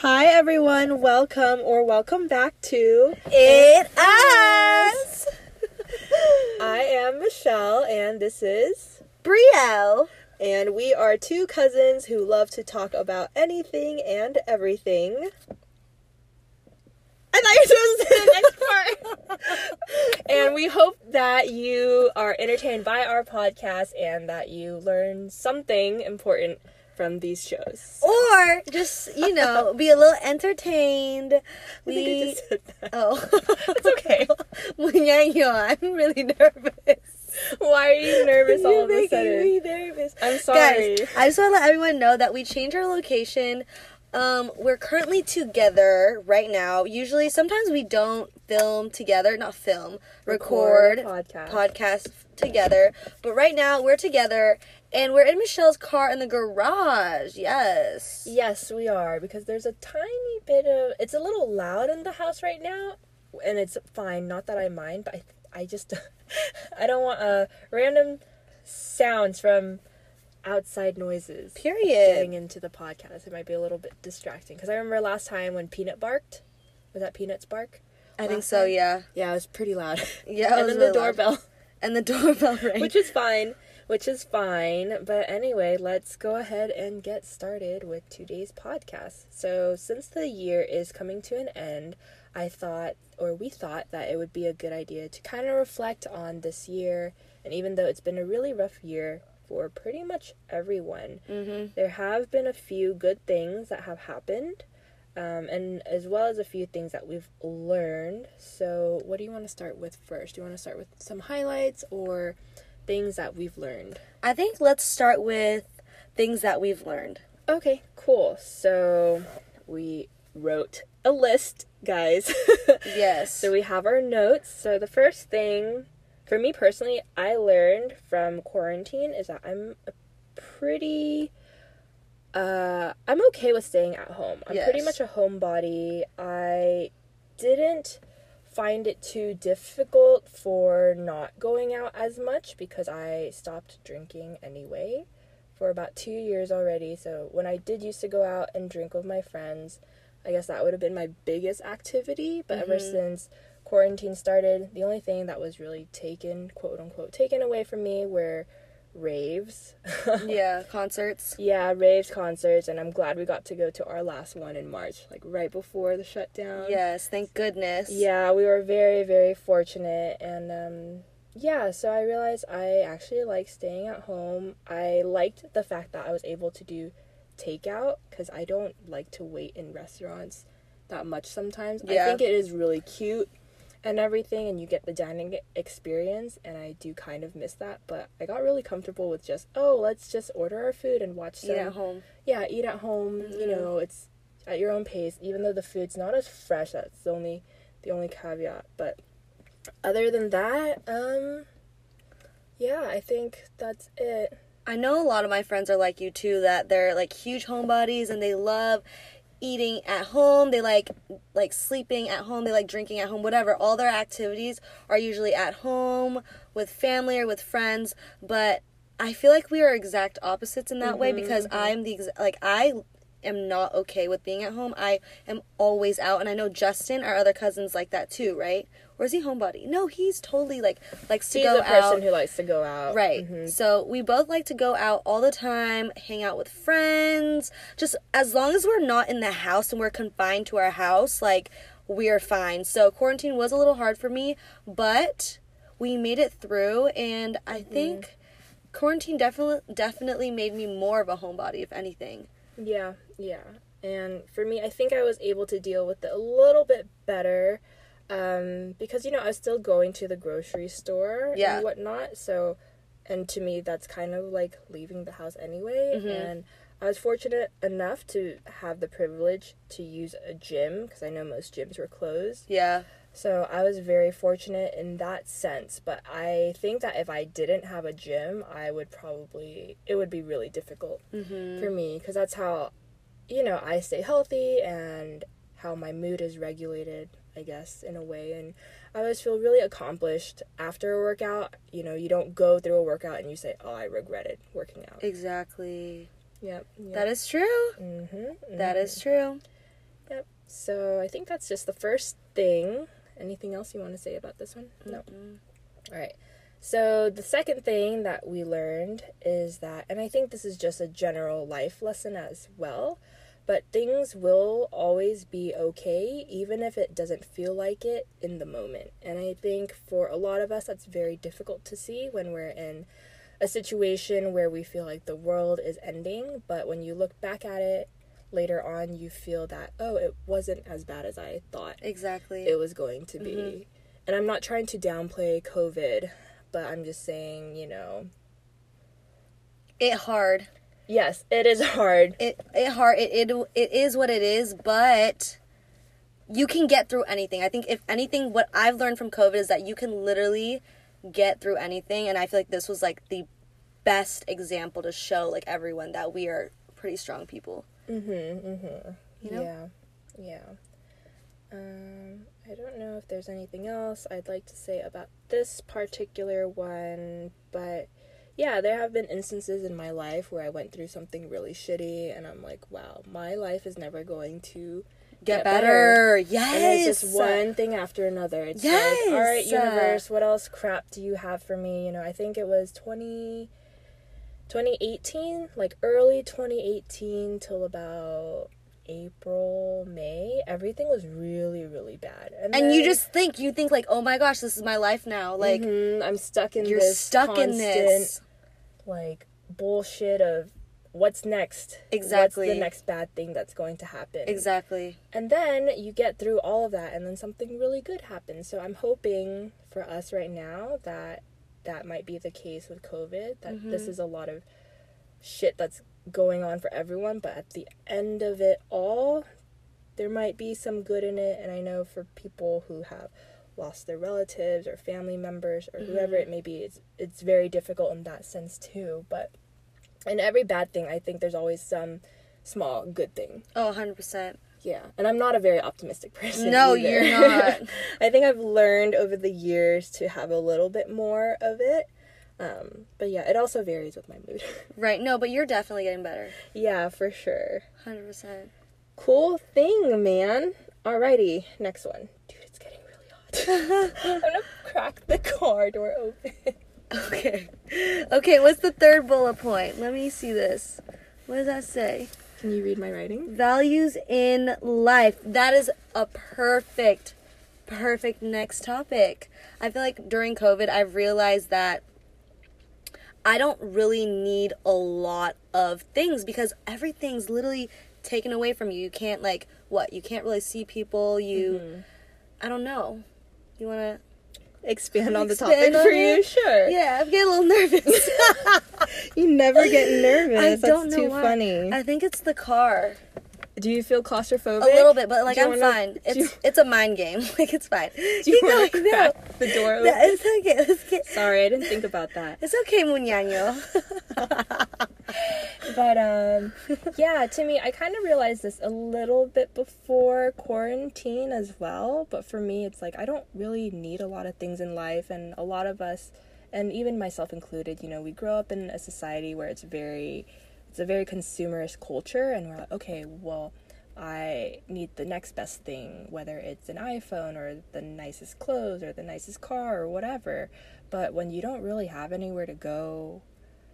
Hi, everyone. Welcome or welcome back to It Us! I am Michelle, and this is. Brielle. And we are two cousins who love to talk about anything and everything. I thought you were supposed to say the next part. and we hope that you are entertained by our podcast and that you learn something important from these shows. Or just, you know, be a little entertained. I think I We. just said that. Oh. It's okay. well, yeah, yeah, I'm really nervous. Why are you nervous all You're of a making sudden? me nervous. I'm sorry. Guys, I just want to let everyone know that we changed our location. Um, we're currently together right now. Usually, sometimes we don't film together, not film, record, Record podcast. podcast together. But right now, we're together and we're in Michelle's car in the garage. Yes. Yes, we are because there's a tiny bit of it's a little loud in the house right now, and it's fine. Not that I mind, but I I just I don't want uh random sounds from outside noises Period. getting into the podcast. It might be a little bit distracting because I remember last time when Peanut barked. Was that Peanut's bark? I think so. time? Yeah. Yeah, it was pretty loud. Yeah. it and was then the really loud. doorbell. And the doorbell rang. which is fine which is fine but anyway let's go ahead and get started with today's podcast so since the year is coming to an end i thought or we thought that it would be a good idea to kind of reflect on this year and even though it's been a really rough year for pretty much everyone mm-hmm. there have been a few good things that have happened um, and as well as a few things that we've learned. So, what do you want to start with first? Do you want to start with some highlights or things that we've learned? I think let's start with things that we've learned. Okay, cool. So, we wrote a list, guys. Yes. so, we have our notes. So, the first thing for me personally, I learned from quarantine is that I'm a pretty uh I'm okay with staying at home. I'm pretty much a homebody. I didn't find it too difficult for not going out as much because I stopped drinking anyway for about 2 years already. So when I did used to go out and drink with my friends, I guess that would have been my biggest activity, but ever Mhm. since quarantine started, the only thing that was really taken, quote unquote, taken away from me were raves. yeah, concerts. Yeah, raves, concerts, and I'm glad we got to go to our last one in March, like right before the shutdown. Yes, thank goodness. Yeah, we were very, very fortunate, and um, yeah, so I realized I actually like staying at home. I liked the fact that I was able to do takeout because I don't like to wait in restaurants that much sometimes. I think it is really cute and everything, and you get the dining experience, and I do kind of miss that. But I got really comfortable with just, oh, let's just order our food and watch Eat at home. yeah, eat at home. You Mhm. know, it's at your own pace. Even though the food's not as fresh, that's the only the only caveat. But other than that, um, yeah, I think that's it. I know a lot of my friends are like you too, that they're like huge homebodies and they love eating at home. They like like sleeping at home. They like drinking at home. Whatever. All their activities are usually at home with family or with friends. But I feel like we are exact opposites in that way Mhm, because mhm. I'm the ex- like I am not okay with being at home. I am always out, and I know Justin, our other cousins, like that too, right? Or is he homebody? No, he's totally like likes to He's go a person who likes to go out. Right. Mhm. So we both like to go out all the time, hang out with friends. Just as long as we're not in the house and we're confined to our house, like we're fine. So quarantine was a little hard for me, but we made it through and I Mm-hmm. think quarantine definitely definitely made me more of a homebody if anything. Yeah, yeah. And for me, I think I was able to deal with it a little bit better um, because, you know, I was still going to the grocery store Yeah. and whatnot. So, and to me, that's kind of like leaving the house anyway. Mhm. And I was fortunate enough to have the privilege to use a gym because I know most gyms were closed. Yeah. So I was very fortunate in that sense, but I think that if I didn't have a gym, I would probably it would be really difficult Mhm. for me because that's how you know I stay healthy and how my mood is regulated, I guess, in a way. And I always feel really accomplished after a workout. You know, you don't go through a workout and you say, "Oh, I regretted working out." Exactly. Yep. yep. That is true. Mm-hmm, That is true. Yep. So I think that's just the first thing. Anything else you want to say about this one? No. All right. So the second thing that we learned is that, and I think this is just a general life lesson as well, but things will always be okay, even if it doesn't feel like it in the moment. And I think for a lot of us, that's very difficult to see when we're in a situation where we feel like the world is ending, but when you look back at it later on, you feel that, oh, it wasn't as bad as I thought Exactly. it was going to be. Mm-hmm. And I'm not trying to downplay COVID, but I'm just saying, you know, it hard. Yes, it is hard. It it hard. It, it it is what it is, but you can get through anything. I think if anything, what I've learned from COVID is that you can literally get through anything, and I feel like this was like the best example to show like everyone that we are pretty strong people. Mm-hmm, mm-hmm. You know? Yeah, yeah. Um, I don't know if there's anything else I'd like to say about this particular one, but yeah, there have been instances in my life where I went through something really shitty, and I'm like, wow, my life is never going to Get, Get better. And Yes. it's just one thing after another. It's like, all right, universe, what else crap do you have for me? You know, I think it was 20, 2018, like early 2018 till about April, May. Everything was really, really bad. And you then- just think you think like, oh my gosh, this is my life now. Like Mhm, I'm stuck in this. you're this stuck in this. Like bullshit of what's next. Exactly. What's the next bad thing that's going to happen? Exactly. And then you get through all of that, and then something really good happens. So I'm hoping for us right now that that might be the case with COVID, that Mm-hmm. this is a lot of shit that's going on for everyone, but at the end of it all, there might be some good in it. And I know for people who have lost their relatives or family members or whoever Mm-hmm. it may be, it's, it's very difficult in that sense too. But in every bad thing, I think there's always some small good thing. Oh, 100%. Yeah, and I'm not a very optimistic person. No, either. you're not. I think I've learned over the years to have a little bit more of it. Um, but yeah, it also varies with my mood. Right. No, but you're definitely getting better. yeah, for sure. 100%. Cool thing, man. Alrighty, next one. Dude, it's getting really hot. I'm gonna crack the car door open. Okay. Okay, what's the third bullet point? Let me see this. What does that say? Can you read my writing? Values in life. That is a perfect, perfect next topic. I feel like during COVID, I've realized that I don't really need a lot of things because everything's literally taken away from you. You can't, like, what? You can't really see people. You, mm-hmm. I don't know. You want to. Expand on the Expand topic on for it? you, sure. Yeah, I'm getting a little nervous. You never get nervous. I don't know too why. funny. I think it's the car. Do you feel claustrophobic? A little bit, but like I'm wanna- fine. It's you- it's a mind game. Like it's fine. Do you want to going. No. crack the door No, it's okay. Let's get. Sorry, I didn't think about that. It's okay, Muñaño. But um yeah, to me I kind of realized this a little bit before quarantine as well, but for me it's like I don't really need a lot of things in life and a lot of us and even myself included, you know, we grow up in a society where it's very it's a very consumerist culture and we're like, okay, well, I need the next best thing, whether it's an iPhone or the nicest clothes or the nicest car or whatever. But when you don't really have anywhere to go,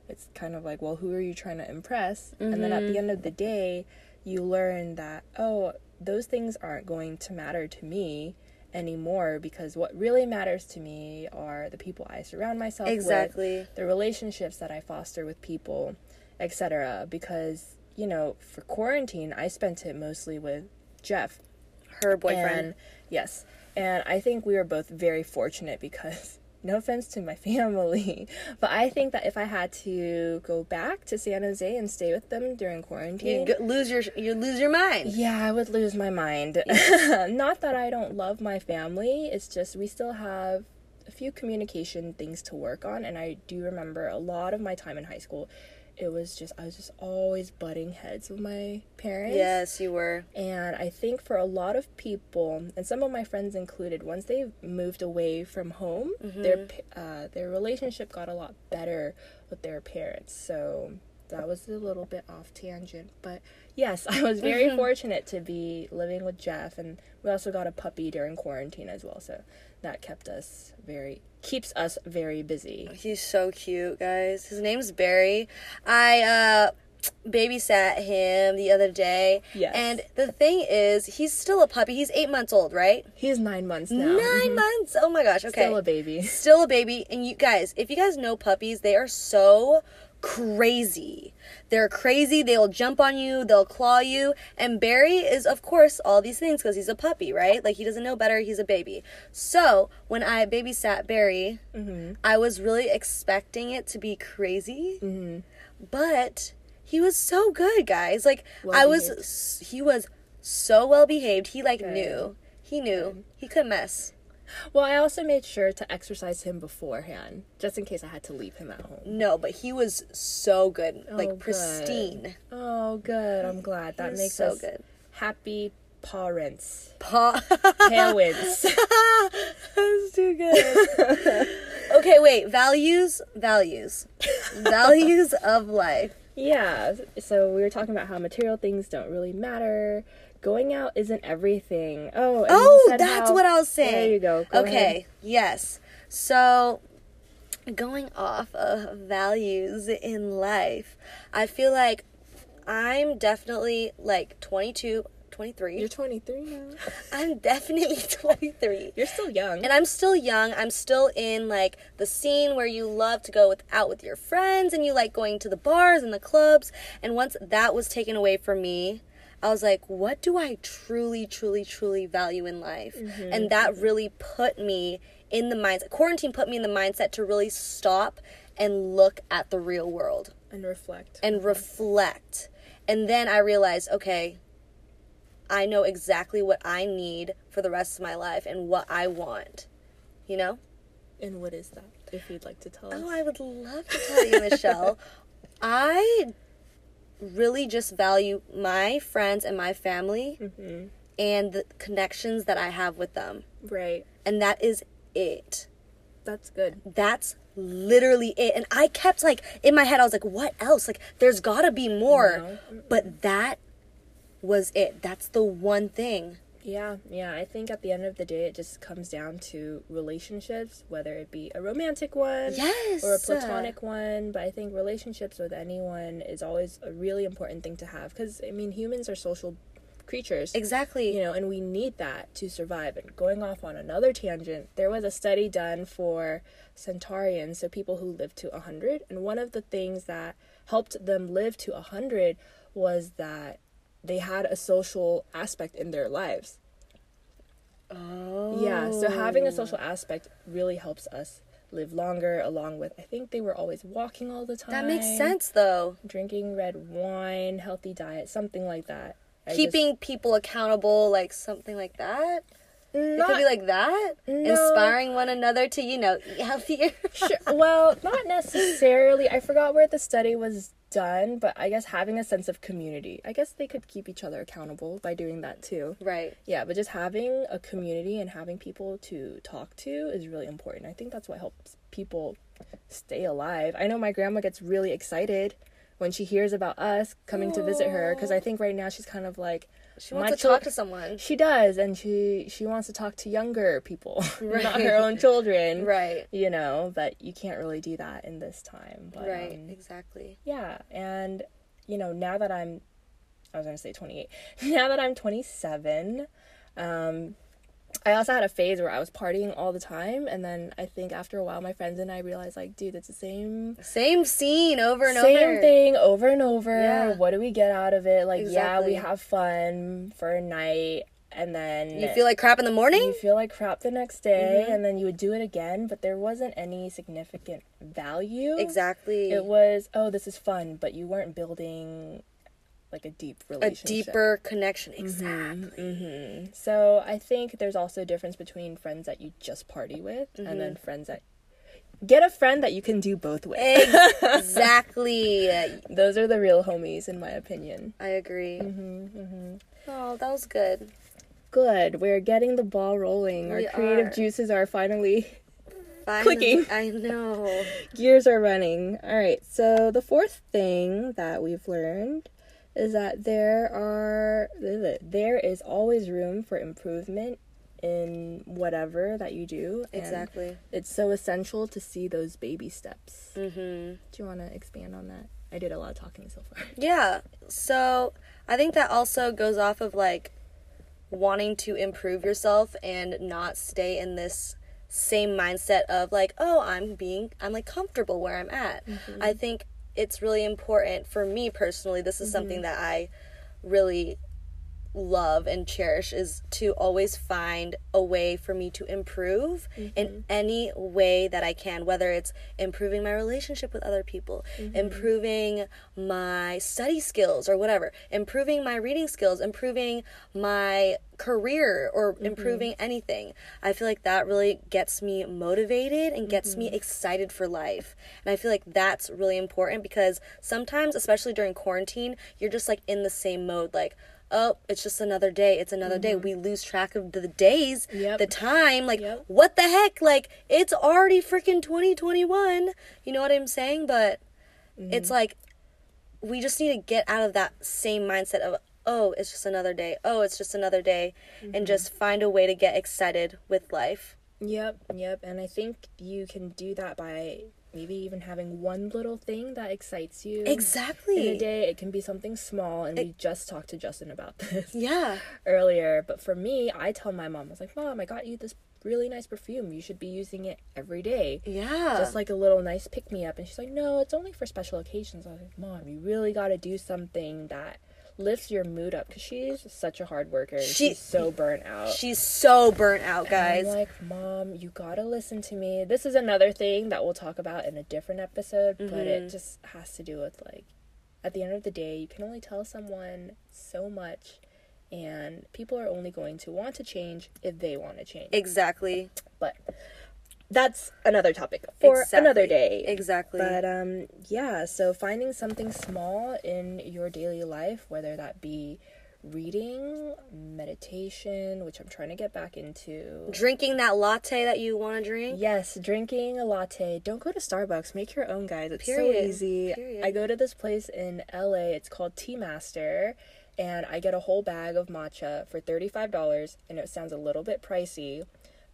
it's kind of like, well, who are you trying to impress? And then at the end of the mm-hmm. day, you learn that, oh, those things aren't going to matter to me anymore because what really matters to me are the people I surround myself Exactly. with, the relationships that I foster with people, etc. Because, you know, for quarantine, I spent it mostly with Jeff. Her boyfriend. And yes. And I think we were both very fortunate because no offense to my family, but I think that if I had to go back to San Jose and stay with them during you quarantine, g- lose your you lose your mind. yeah, I would lose my mind. Not that I don't love my family, it's just we still have a few communication things to work on and I do remember a lot of my time in high school it was just I was just always butting heads with my parents. Yes, you were. And I think for a lot of people, and some of my friends included, once they moved away from home, their Mm-hmm. pa- uh, their relationship got a lot better with their parents. So that was a little bit off tangent, but yes, I was very fortunate to be living with Jeff, and we also got a puppy during quarantine as well. So that kept us very keeps us very busy. He's so cute, guys. His name's Barry. I uh babysat him the other day. Yes. And the thing is, he's still a puppy. He's eight months old, right? He's nine months now. 9 Mhm. months. Oh my gosh. Okay. Still a baby. Still a baby. And you guys, if you guys know puppies, they are so crazy. They're crazy. They'll jump on you. They'll claw you. And Barry is, of course, all these things because he's a puppy, right? Like he doesn't know better. He's a baby. So when I babysat Barry, Mm-hmm. I was really expecting it to be crazy, Mm-hmm. but he was so good, guys. Like Well I was, behaved. he was so well behaved. He like knew. He knew. He couldn't mess. Well, I also made sure to exercise him beforehand, just in case I had to leave him at home. No, but he was so good, Oh, like good. pristine. Oh, good. I'm glad. That makes so us good. happy parents. Pa- Parents. That's too good. okay, wait. Values, values, values of life. Yeah, so we were talking about how material things don't really matter. Going out isn't everything. Oh, and Oh, that's how- what I was saying. There you go. Go okay, ahead. yes. So, going off of values in life, I feel like I'm definitely like 22, 23. You're 23 now. I'm definitely 23. You're still young. And I'm still young. I'm still in like the scene where you love to go with, out with your friends and you like going to the bars and the clubs. And once that was taken away from me, I was like, what do I truly, truly, truly value in life? Mm-hmm. And that really put me in the mindset. Quarantine put me in the mindset to really stop and look at the real world and reflect. and reflect. And then I realized, okay, I know exactly what I need for the rest of my life and what I want. You know? And what is that? If you'd like to tell Oh. I would love to tell you, Michelle. I really just value my friends and my family hmm and the connections that I have with them. Right. And that is it. That's good. That's literally it. And I kept like in my head, I was like, what else? Like, there's gotta be more. No. But that was it. That's the one thing. Yeah, yeah. I think at the end of the day, it just comes down to relationships, whether it be a romantic one Yes. or a uh, platonic one. But I think relationships with anyone is always a really important thing to have because, I mean, humans are social creatures. Exactly. You know, and we need that to survive. And going off on another tangent, there was a study done for centenarians, so people who lived to 100. And one of the things that helped them live to 100 was that they had a social aspect in their lives. Oh. Yeah, so oh. having a social aspect really helps us live longer, along with, I think they were always walking all the time. That makes sense though. Drinking red wine, healthy diet, something like that. I just- Keeping people accountable, like something like that. It could be like that. No. Inspiring one another to, you know, eat healthier. Sure. Well, not necessarily. I forgot where the study was done, but I guess having a sense of community. I guess they could keep each other accountable by doing that too. right. Yeah, but just having a community and having people to talk to is really important. I think that's what helps people stay alive. I know my grandma gets really excited when she hears about us coming to visit her because I think right now she's kind of like She wants my to chil- talk to someone. She does, and she she wants to talk to younger people, not her own children. Right. You know, but you can't really do that in this time. But, right. um, exactly. yeah, and you know, now that I'm, I was gonna say 28. Now that I'm 27, um, I also had a phase where I was partying all the time, and then I think after a while, my friends and I realized, like, dude, it's the same Same scene over and same over. Same thing over and over. Yeah. What do we get out of it? Like, yeah, we have fun for a night, and then You feel like crap in the morning? you feel like crap the next day, Mhm. and then you would do it again, but there wasn't any significant value. Exactly. It was, oh, this is fun, but you weren't building like a deep relationship. a deeper connection. Exactly. hmm So I think there's also a difference between friends that you just party with and Mm-hmm. then friends that get a friend that you can do both with. Exactly. Those are the real homies, in my opinion. I agree. Mm-hmm, Oh, that was good. Good. We're getting the ball rolling. We Our creative are. juices are finally Finally, Clicking. I know. Gears are running. All right. So the fourth thing that we've learned is that there are there is always room for improvement in whatever that you do. Exactly. It's so essential to see those baby steps. Mm-hmm. Do you want to expand on that? I did a lot of talking so far. Yeah. So I think that also goes off of like wanting to improve yourself and not stay in this same mindset of like, oh, I'm being, I'm like comfortable where I'm at. I think it's really important for me personally. This is something mm-hmm. that I really love and cherish is to always find a way for me to improve in mm-hmm. any way that I can, whether it's improving my relationship with other people, mm-hmm. improving my study skills or whatever, improving my reading skills, improving my career or mm-hmm. improving anything. I feel like that really gets me motivated and gets me mm-hmm. excited for life. And I feel like that's really important because sometimes, especially during quarantine, you're just like in the same mode like oh, it's just another day. It's another day. Mm-hmm. We lose track of the days, Yep. the time. Like, Yep. what the heck? Like, it's already freaking 2021. You know what I'm saying? But it's like, we just need to get out of that same mindset of, oh, it's just another day. Oh, it's just another day. And mm-hmm. just find a way to get excited with life. Yep, yep. And I think you can do that by maybe even having one little thing that excites you. Exactly. In a day, it can be something small, and we just talked to Justin about this Yeah. earlier. But for me, I tell my mom, I was like, Mom, I got you this really nice perfume. You should be using it every day. Yeah. Just like a little nice pick me up. And she's like, No, it's only for special occasions. I was like, Mom, you really got to do something that lifts your mood up because she's such a hard worker. She- she's so burnt out. She's so burnt out, guys. I'm like, Mom, you gotta listen to me. This is another thing that we'll talk about in a different episode, but Mm-hmm. it just has to do with like, at the end of the day, you can only tell someone so much, and people are only going to want to change if they want to change. exactly. But that's another topic for Exactly. another day. Exactly. But um, yeah. So finding something small in your daily life, whether that be reading, meditation, which I'm trying to get back into. Drinking that latte that you want to drink. Yes, drinking a latte. Don't go to Starbucks. Make your own, guys. It's Period. so easy. Period. I go to this place in LA. It's called Tea Master, and I get a whole bag of matcha for $35, and it sounds a little bit pricey.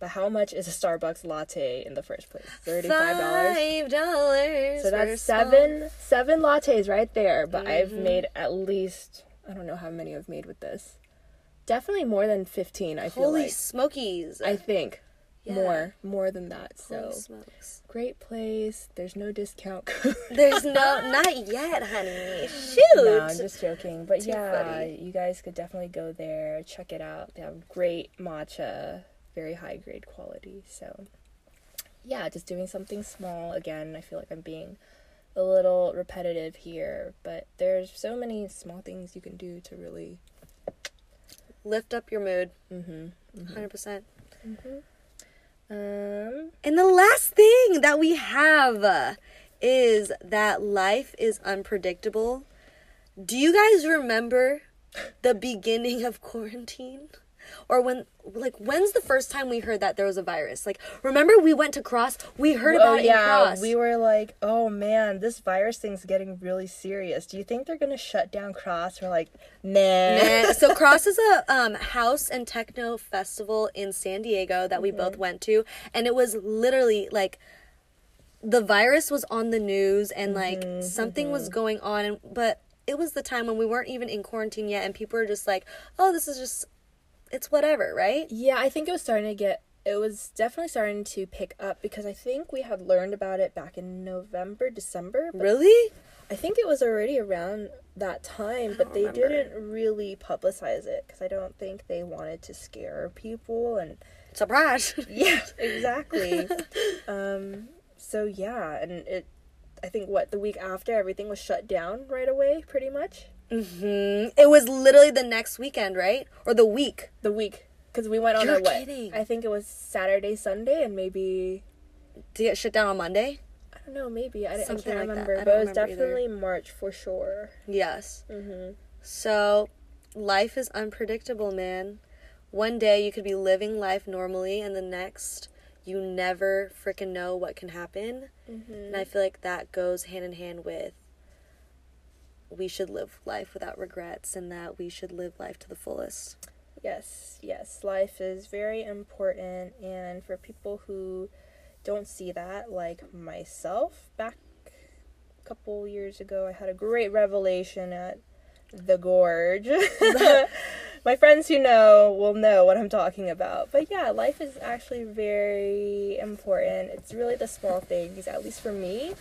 But how much is a Starbucks latte in the first place? $35. Five dollars. So that's seven seven lattes right there. But I've Mm-hmm. made at least I don't know how many I've made with this. Definitely more than fifteen. I feel Holy like smokies! I think Yeah. more more than that. Holy So smokes. great place. There's no discount code. There's no, not yet, honey. Shoot. no, I'm just joking. But Too yeah, funny. you guys could definitely go there, check it out. They have great matcha, very high grade quality. So yeah, just doing something small again. I feel like I'm being a little repetitive here, but there's so many small things you can do to really Lift up your mood. mhm. 100%. Um And the last thing that we have is that life is unpredictable. Do you guys remember the beginning of quarantine? Or when, like, when's the first time we heard that there was a virus? Like, remember we went to CRSSD? We heard oh, about it yeah, in CRSSD. we were like, oh man, this virus thing's getting really serious. Do you think they're gonna shut down CRSSD? We're like, nah. And so CRSSD is a um, house and techno festival in San Diego that we both mm-hmm. went to, and it was literally like the virus was on the news and mm-hmm, like something was mm-hmm. going on, and but it was the time when we weren't even in quarantine yet, and people were just like, "Oh, this is just it's whatever," right? Yeah, I think it was starting to get. It was definitely starting to pick up because I think we had learned about it back in November, December. Really? I think it was already around that time, but they remember. didn't really publicize it because I don't think they wanted to scare people. And Surprise! yeah, exactly. um. So yeah, and it. I think what the week after everything was shut down right away, pretty much. Hmm It was literally the next weekend, right? Or the week. The week because we went on You're a what? kidding. I think it was Saturday, Sunday, and maybe to get shut down on Monday. I don't know, maybe I, I can't Something like that. remember, I but it was remember either. definitely March for sure. Yes. hmm So, life is unpredictable, man. One day you could be living life normally, and the next you never freaking know what can happen. Mm-hmm. And I feel like that goes hand in hand with we should live life without regrets and that we should live life to the fullest. Yes, yes. Life is very important, and for people who don't see that, like myself, back a couple years ago, I had a great revelation at the Gorge. My friends who know will know what I'm talking about. But yeah, life is actually very important. It's really the small things, at least for me,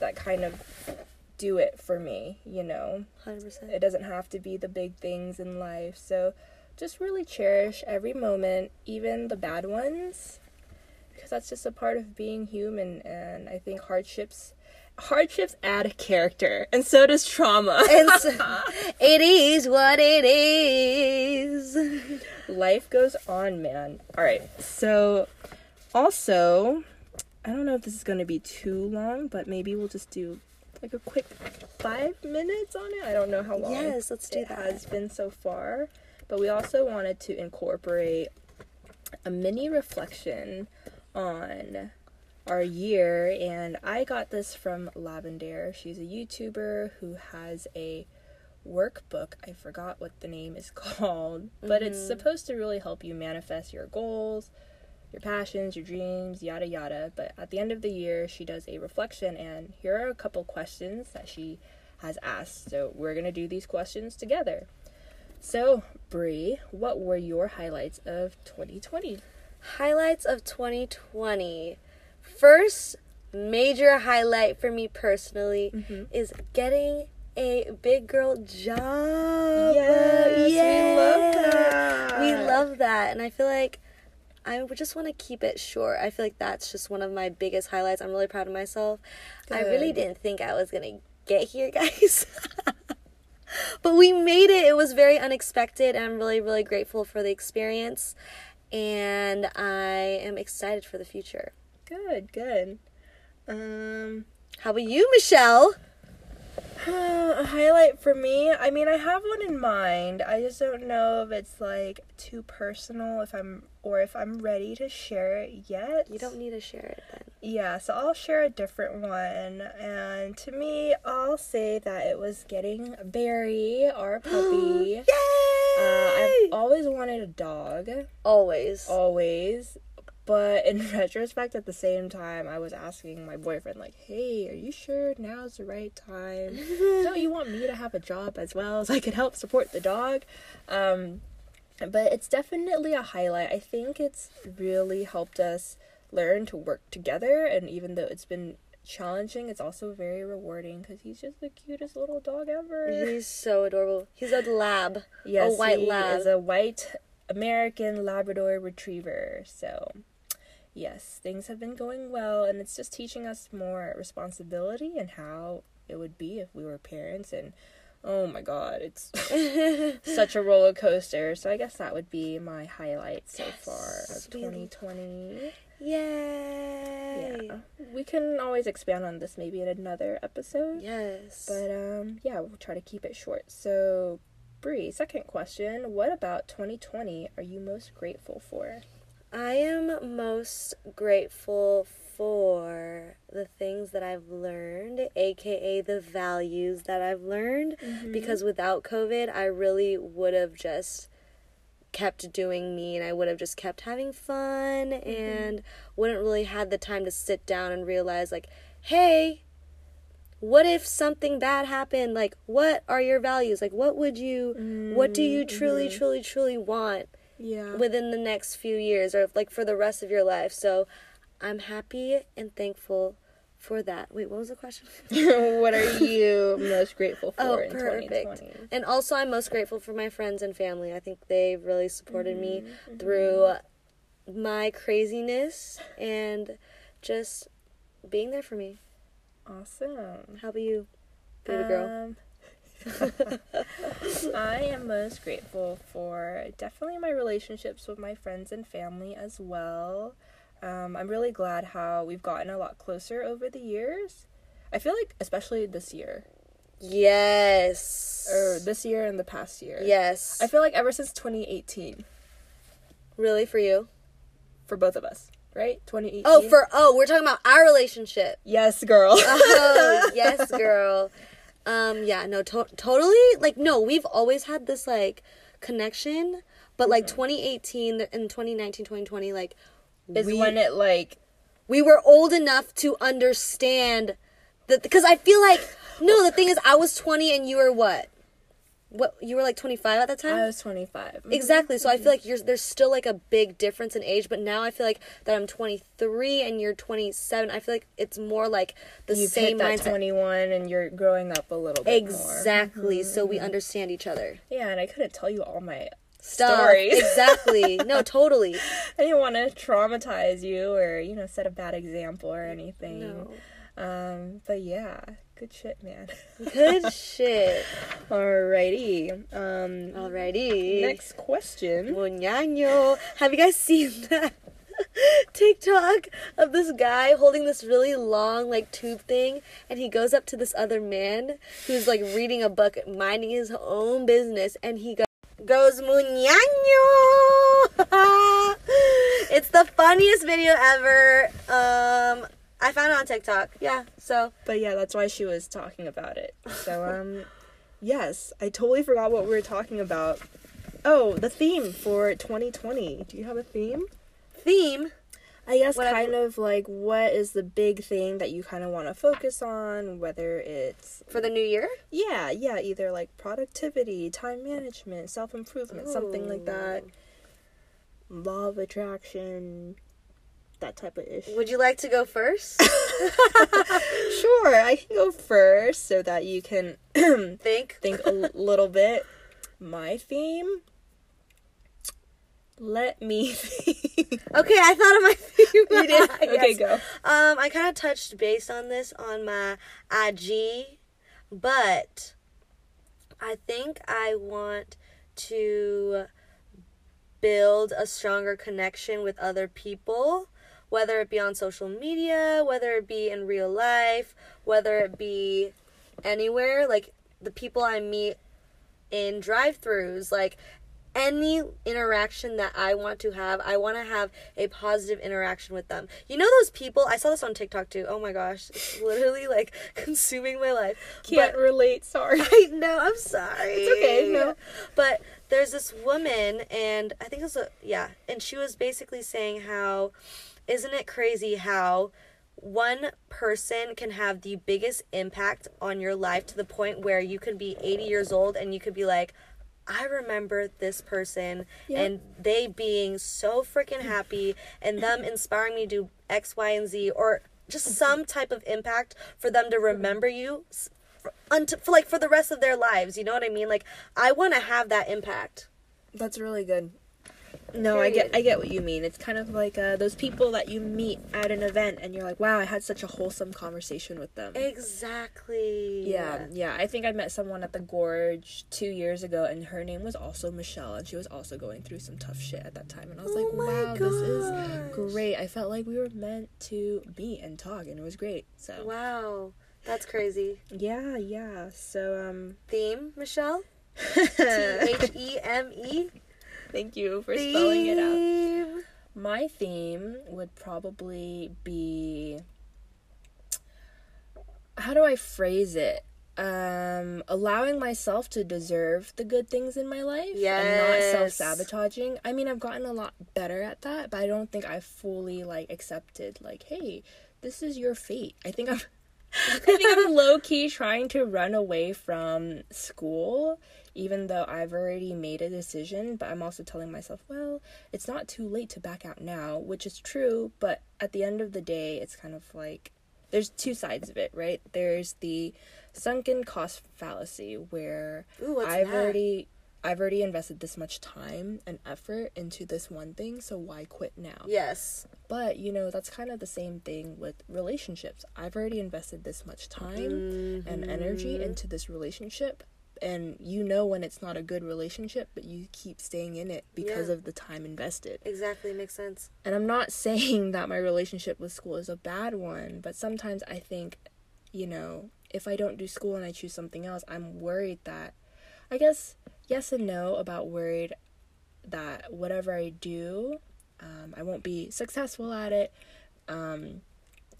that kind of do it for me, you know. 100%. It doesn't have to be the big things in life. So just really cherish every moment, even the bad ones, because that's just a part of being human. And I think hardships. Hardships add a character, and so does trauma. And so, it is what it is. Life goes on, man. All right. So, also, I don't know if this is going to be too long, but maybe we'll just do like a quick five minutes on it. I don't know how long. Yes, let's do it that. has been so far, but we also wanted to incorporate a mini reflection on our year, and I got this from Lavender. She's a YouTuber who has a workbook. I forgot what the name is called, but it's mm-hmm. supposed to really help you manifest your goals, your passions, your dreams, yada yada. But at the end of the year, she does a reflection, and here are a couple questions that she has asked. So we're gonna do these questions together. So, Brie, what were your highlights of 2020? Highlights of 2020. First major highlight for me personally Mm-hmm. is getting a big girl job. Yes, we love that. We love that. And I feel like I would just want to keep it short. I feel like that's just one of my biggest highlights. I'm really proud of myself. I really didn't think I was going to get here, guys. but we made it. It was very unexpected. And I'm really, really grateful for the experience. And I am excited for the future. Good, good. Um, How about you, Michelle? a highlight for me. I mean, I have one in mind. I just don't know if it's like too personal, if I'm or if I'm ready to share it yet. You don't need to share it then. Yeah, so I'll share a different one. And to me, I'll say that it was getting Barry, our puppy. Yay! Uh, I've always wanted a dog, Always. always. But in retrospect, at the same time, I was asking my boyfriend, like, hey, are you sure now's the right time? Don't you want me to have a job as well so I could help support the dog? Um, but it's definitely a highlight. I think it's really helped us learn to work together, and even though it's been challenging, it's also very rewarding because he's just the cutest little dog ever. He's so adorable. He's a lab. Yes, a white he lab. is a white American Labrador Retriever. So, yes, things have been going well, and it's just teaching us more responsibility and how it would be if we were parents. And oh my God, it's such a roller coaster. So I guess that would be my highlight so far of 2020. Yay! Yeah, we can always expand on this maybe in another episode. Yes. But um, yeah, we'll try to keep it short. So, Bree, second question: What about 2020 are you most grateful for? I am most grateful for the things that I've learned, aka the values that I've learned, mm-hmm. because without COVID, I really would have just kept doing me and I would have just kept having fun mm-hmm. and wouldn't really had the time to sit down and realize like, hey, what if something bad happened? Like, what are your values? Like, what would you, what do you mm-hmm. truly, truly, truly want? Yeah. within the next few years or like for the rest of your life. So I'm happy and thankful for that. Wait, what was the question? what are you most grateful for Oh, in perfect. 2020? And also, I'm most grateful for my friends and family. I think they've really supported me Mm-hmm. through my craziness and just being there for me. Awesome. How about you, baby girl? I am most grateful for definitely my relationships with my friends and family as well. Um, I'm really glad how we've gotten a lot closer over the years. I feel like, especially this year, Yes. or this year and the past year. yes. I feel like ever since 2018, really for you? for both of us. right? 2018. Oh, for oh, we're talking about our relationship. yes, girl. Oh, yes, girl. Um, yeah, no, to- totally. Like, no, we've always had this like connection, but like 2018 and 2019, 2020, like is we, when it like we were old enough to understand that because I feel like no, the thing is, I was 20 and you were what? What you were like 25 at that time? I was 25. Mm-hmm. Exactly. So I feel like mm-hmm. you're there's still like a big difference in age, but now I feel like that I'm 23 and you're 27. I feel like it's more like the You've same hit that mindset. 21 and you're growing up a little bit more. Exactly. So we mm-hmm. understand each other. Yeah, and I couldn't tell you all my Stuff. stories. Exactly. No, totally. I didn't want to traumatize you or, you know, set a bad example or anything. No. Um, but yeah, good shit, man. Good shit. Alrighty. Um, Alrighty. next question. Muñaño. Have you guys seen that TikTok of this guy holding this really long like tube thing and he goes up to this other man who's like reading a book, minding his own business, and he go- goes Muñaño. it's the funniest video ever. Um I found it on TikTok. Yeah, so But yeah, that's why she was talking about it. So, um, yes, I totally forgot what we were talking about. Oh, the theme for 2020. Do you have a theme? theme. I guess Whatever. kind of like what is the big thing that you kind of want to focus on, whether it's For the new year? yeah, yeah, either like productivity, time management, self-improvement, something like that. Law of attraction, that type of issue. Would you like to go first? Sure, I can go first so that you can Think. think a little bit. My theme. Let me think. Okay, I thought of my theme. You did? Okay, go. Um, I kind of touched base on this on my IG, but I think I want to build a stronger connection with other people, whether it be on social media, whether it be in real life, whether it be anywhere. Like the people I meet in drive-throughs, like any interaction that I want to have, I want to have a positive interaction with them. You know those people? I saw this on TikTok too. Oh my gosh, it's literally like consuming my life. Can't But- relate. Sorry. I know. I'm sorry. It's okay, no. But there's this woman, and I think it was a yeah, and she was basically saying how, isn't it crazy how one person can have the biggest impact on your life to the point where you could be 80 years old and you could be like. I remember this person Yeah. and they being so freaking happy and them inspiring me to do X, Y, and Z or just mm-hmm. some type of impact for them to remember you for, for like for the rest of their lives. You know what I mean? Like I want to have that impact. That's really good. No, I get I get what you mean. It's kind of like uh, those people that you meet at an event and you're like, "Wow, I had such a wholesome conversation with them." Exactly. Yeah, yeah. I think I met someone at the Gorge two years ago, and her name was also Michelle, and she was also going through some tough shit at that time. And I was Oh like, wow, this is great. I felt like we were meant to meet and talk, and it was great. So, Wow. That's crazy. yeah, yeah. So, um, Theme, Michelle? T H E M E. thank you for spelling it out. My theme would probably be how do I phrase it? Um, allowing myself to deserve the good things in my life and not self sabotaging. I mean, I've gotten a lot better at that, but I don't think I've fully like accepted like, hey, this is your fate. I think I'm I think I'm low key trying to run away from school, even though I've already made a decision. But I'm also telling myself, well, it's not too late to back out now, which is true. But at the end of the day, it's kind of like there's two sides of it, right? There's the sunken cost fallacy where Ooh, I've that? already I've already invested this much time and effort into this one thing, so why quit now? Yes. But you know, that's kind of the same thing with relationships. I've already invested this much time and energy mm-hmm. into this relationship. And you know when it's not a good relationship, but you keep staying in it because Yeah. of the time invested. Exactly. Makes sense. And I'm not saying that my relationship with school is a bad one, but sometimes I think, you know, if I don't do school and I choose something else, I'm worried that, I guess, yes and no about worried that whatever I do Um, I won't be successful at it. Um,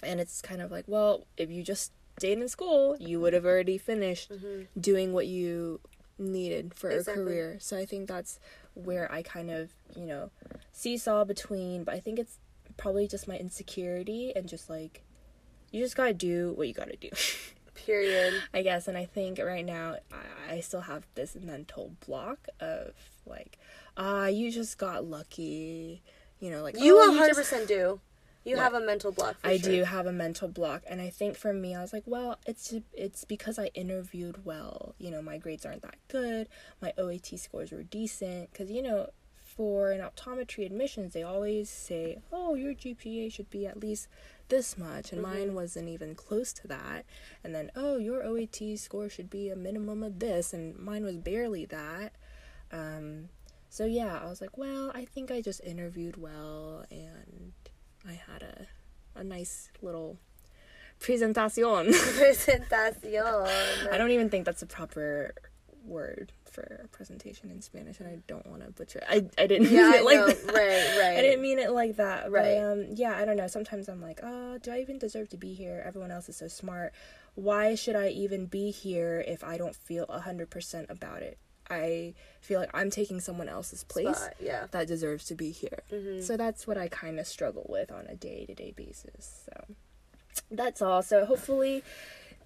and it's kind of like, well, if you just stayed in school, you would have already finished doing what you needed for Mm-hmm. Exactly. a career. So I think that's where I kind of, you know, seesaw between, but I think it's probably just my insecurity and just like, you just gotta do what you gotta do. Period. I guess, and I think right now I, I still have this mental block of like, ah, you just got lucky, you know, like You oh, 100% just- do. You What? have a mental block. For I sure. do have a mental block, and I think for me, I was like, well, it's it's because I interviewed well. You know, my grades aren't that good. My OAT scores were decent, because you know, for an optometry admissions, they always say, oh, your GPA should be at least this much, and mine wasn't even close to that. And then, oh, your OAT score should be a minimum of this, and mine was barely that. Um, so yeah, I was like, well, I think I just interviewed well, and I had a a nice little presentacion. Presentación. I don't even think that's a proper word for a presentation in Spanish, and I don't want to butcher. I I didn't Yeah, mean I it like know. that. Right, right. I didn't mean it like that. Right. But um, yeah, I don't know. Sometimes I'm like, oh, do I even deserve to be here? Everyone else is so smart. Why should I even be here if I don't feel hundred percent about it? I feel like I'm taking someone else's place Spot, yeah. that deserves to be here. Mhm. So that's what I kind of struggle with on a day to day basis. So that's all. So hopefully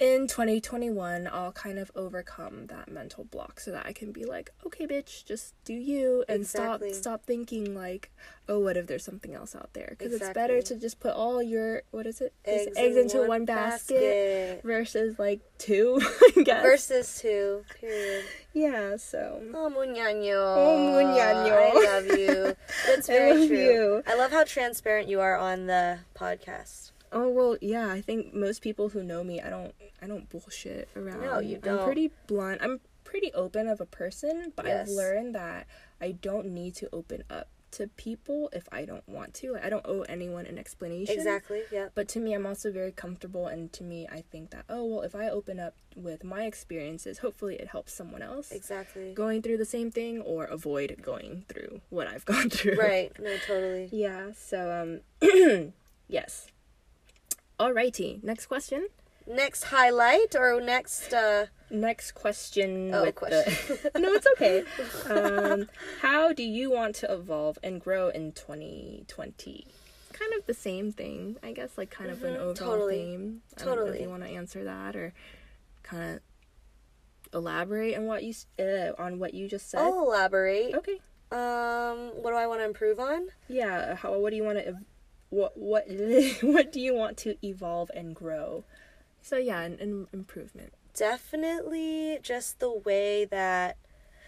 in 2021, I'll kind of overcome that mental block so that I can be like, okay, bitch, just do you and Exactly. stop stop thinking like, oh, what if there's something else out there? Because it's better to just put all your what is it Eggs, eggs into one, basket, versus like two, I guess. Versus two. Period. yeah. So Oh, muñaño. Oh, muñaño. I love you. That's I very love true. you. I love how transparent you are on the podcast. Oh well, yeah. I think most people who know me, I don't, I don't bullshit around. No, you don't. I'm pretty blunt. I'm pretty open of a person, but Yes. I've learned that I don't need to open up to people if I don't want to. Like, I don't owe anyone an explanation. Exactly. Yeah. But to me, I'm also very comfortable, and to me, I think that oh well, if I open up with my experiences, hopefully it helps someone else Exactly. going through the same thing or avoid going through what I've gone through. Right. No, totally. Yeah. So um, yes. Alrighty. Next question. Next highlight or next uh Next question. Oh, with question. The... no, it's okay. Um, how do you want to evolve and grow in 2020? Kind of the same thing, I guess. Like kind of an Mhm, overall totally. theme. I know if Totally. you want to answer that or kind of elaborate on what you uh, on what you just said. I'll elaborate. Okay. Um what do I want to improve on? Yeah. How? What do you want to? Ev- what? What? what do you want to evolve and grow? So yeah, an, an improvement. Definitely just the way that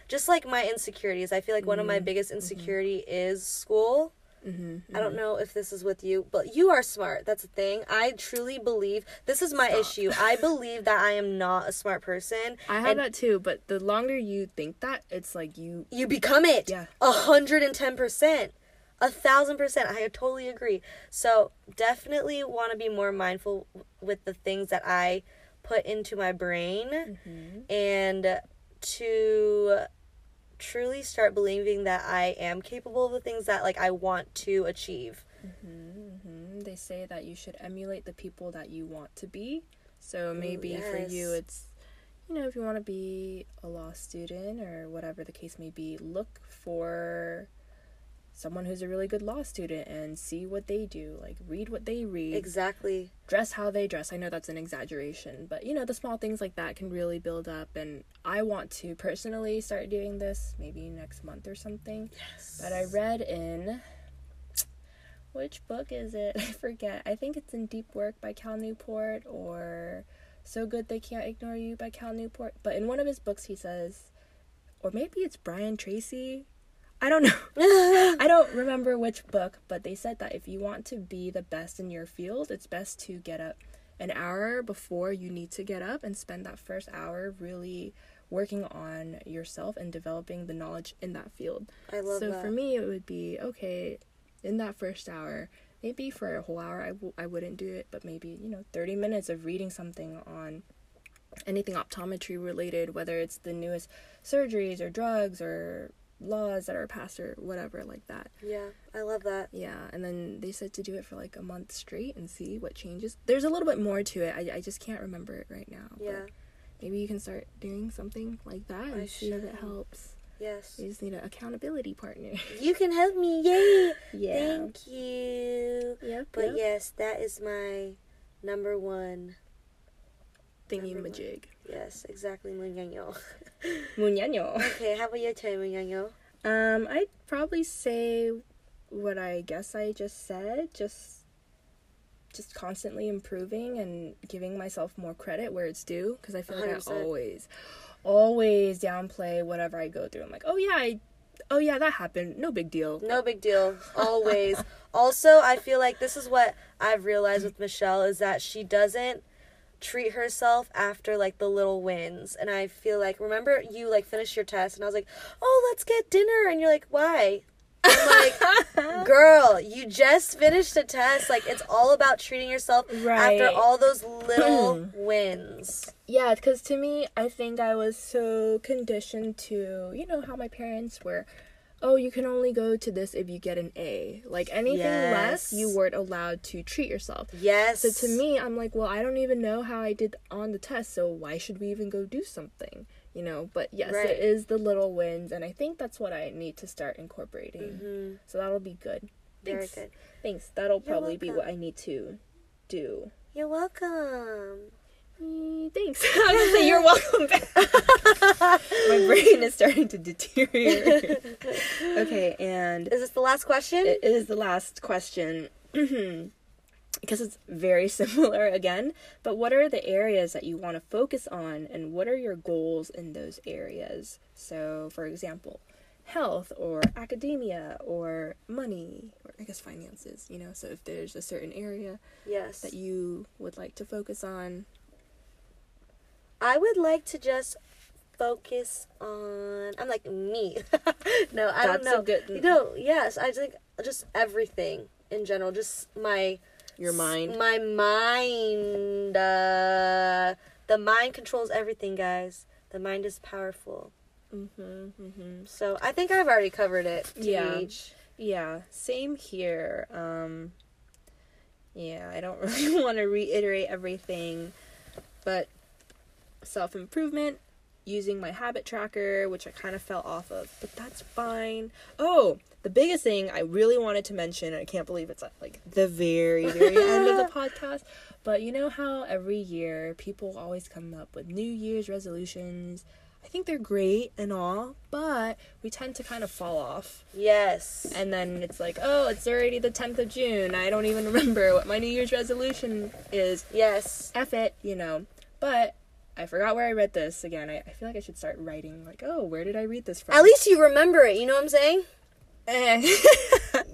just like my insecurities. I feel like one of my Mm, biggest insecurity is school. Mm-hmm. I don't know if this is with you, but you are smart. That's the thing. I truly believe this is my Stop. issue. I believe that I am not a smart person. I have that too, but the longer you think that, it's like you. You become it. Yeah. A hundred and ten percent. A thousand percent. I totally agree. So definitely want to be more mindful with the things that I put into my brain Mm-hmm. and to truly start believing that I am capable of the things that like I want to achieve. Mm-hmm. They say that you should emulate the people that you want to be. So maybe for you, it's you know if you want to be a law student or whatever the case may be, look for someone who's a really good law student and see what they do. Like read what they read. Exactly. dress how they dress. I know that's an exaggeration, but you know, the small things like that can really build up. And I want to personally start doing this maybe next month or something. Yes. But I read in. Which book is it? I forget. I think it's in Deep Work by Cal Newport or So Good They Can't Ignore You by Cal Newport. But in one of his books, he says, or maybe it's Brian Tracy. I don't know. I don't remember which book, but they said that if you want to be the best in your field, it's best to get up an hour before you need to get up and spend that first hour really working on yourself and developing the knowledge in that field. I love so that. for me, it would be okay in that first hour. Maybe for a whole hour, I w- I wouldn't do it, but maybe, you know, 30 minutes of reading something on anything optometry related, whether it's the newest surgeries or drugs or laws that are passed or whatever like that. Yeah, I love that. Yeah, and then they said to do it for like a month straight and see what changes. There's a little bit more to it. I, I just can't remember it right now. Yeah. Maybe you can start doing something like that and I see if it helps. Yes. You just need an accountability partner. You can help me. Yay. yeah. Thank you. Yep. But yep. yes, that is my number one. Thingy majig. Yes, exactly. Munyanyo. Munyanyo. okay, how about your turn, Munyanyo? Um, I'd probably say what I guess I just said. Just just constantly improving and giving myself more credit where it's due because I feel like I 100%. always always downplay whatever I go through. I'm like, "Oh yeah, I Oh yeah, that happened. No big deal." No big deal. Always. also, I feel like this is what I've realized with Michelle is that she doesn't treat herself after like the little wins. And I feel like remember you like finished your test and I was like, "Oh, let's get dinner." And you're like, "Why?" I'm like, "Girl, you just finished a test. Like it's all about treating yourself Right. after all those little wins." Yeah, because to me, I think I was so conditioned to, you know, how my parents were. Oh, you can only go to this if you get an A. Like anything less, you weren't allowed to treat yourself. Yes. So to me, I'm like, well, I don't even know how I did on the test, so why should we even go do something? You know, but yes, Right. it is the little wins, and I think that's what I need to start incorporating. Mhm. So that'll be good. Very Thanks. good. Thanks. That'll You're probably be what. I need to do. You're welcome. Mm, Thanks. I was say you're welcome back. My brain is starting to deteriorate. okay, and Is this the last question? it is the last question because it's very similar again. But what are the areas that you want to focus on, and what are your goals in those areas? So, for example, health or academia or money or I guess finances. You know, so if there's a certain area yes. that you would like to focus on, I would like to just focus on. I'm like me. no, I That's don't know. good- You know, yes, I think just everything in general. Just my your mind. My mind. Uh, the mind controls everything, guys. The mind is powerful. Mm-hmm, mm-hmm. So I think I've already covered it. Yeah. Yeah, same here. Um yeah, I don't really want to reiterate everything, but self-improvement using my habit tracker, which I kind of fell off of, but that's fine. Oh, the biggest thing I really wanted to mention, and I can't believe it's at like the very, very end of the podcast, but you know how every year people always come up with New Year's resolutions. I think they're great and all, but we tend to kind of fall off. Yes. And then it's like, oh, it's already the 10th of June. I don't even remember what my New Year's resolution is. yes. F it, you know. But I forgot where I read this again. I, I feel like I should start writing, like, oh, where did I read this from? At least you remember it. You know what I'm saying? Eh.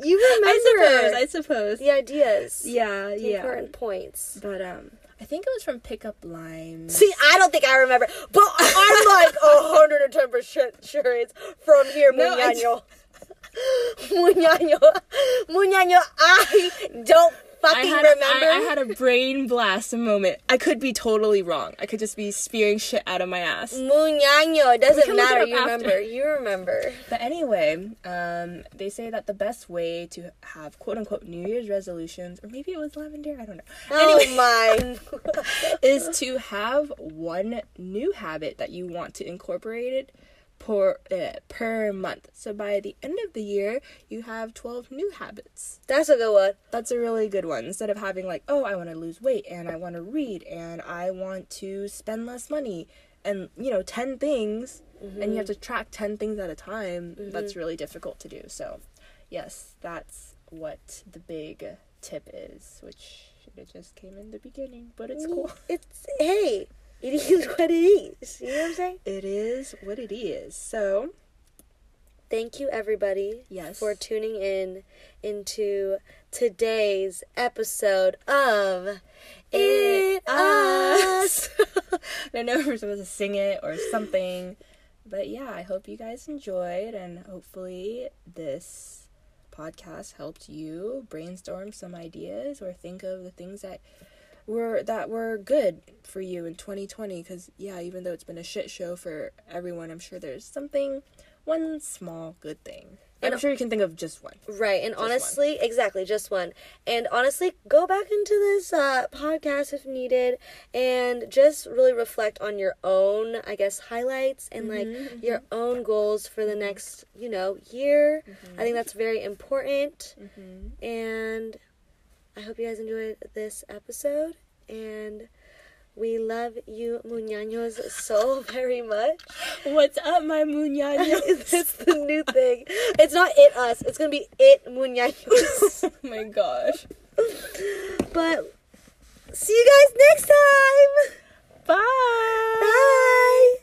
You remember I suppose, I suppose. the ideas. Yeah, The yeah. important points. But, um, I think it was from Pickup Limes. See, I don't think I remember, but I'm like hundred and ten percent sure it's from here, No, I Muñaño. Muñaño, Muñaño. I don't I fucking had, a, remember. I, I had a brain blast moment. I could be totally wrong. I could just be spewing shit out of my ass. Muñaño. It doesn't look it matter. You after. remember. You remember. But anyway, um, they say that the best way to have quote unquote New Year's resolutions, or maybe it was Lavendaire, I don't know. Oh my. is to have one new habit that you want to incorporate it per uh, per month. So by the end of the year, you have 12 new habits. That's a good one. That's a really good one. Instead of having like, oh, I want to lose weight and I want to read and I want to spend less money and you know, 10 things and you have to track 10 things at a time. That's really difficult to do. So, yes, that's what the big tip is, which should have just came in the beginning, but it's cool. It's hey, it is what it is. You know what I'm saying? It is what it is. So, Thank you, everybody. Yes. For tuning in into today's episode of It Us. I don't know if we're supposed to sing it or something. But yeah, I hope you guys enjoyed and hopefully this podcast helped you brainstorm some ideas or think of the things that were that were good for you in 2020 cuz yeah, even though it's been a shit show for everyone, I'm sure there's something one small good thing. And I'm sure you can think of just one. Right, and one. honestly, exactly, just one. And honestly, go back into this uh, podcast if needed, and just really reflect on your own, I guess, highlights and Mm-hmm, like your own goals for the next, you know, year. I think that's very important. Mm-hmm. And I hope you guys enjoyed this episode, and we love you, Muñaños, so very much. What's up, my muñaños? It's the new thing. It's not it us. It's gonna be it Muñaños. oh my gosh. but see you guys next time. Bye. Bye.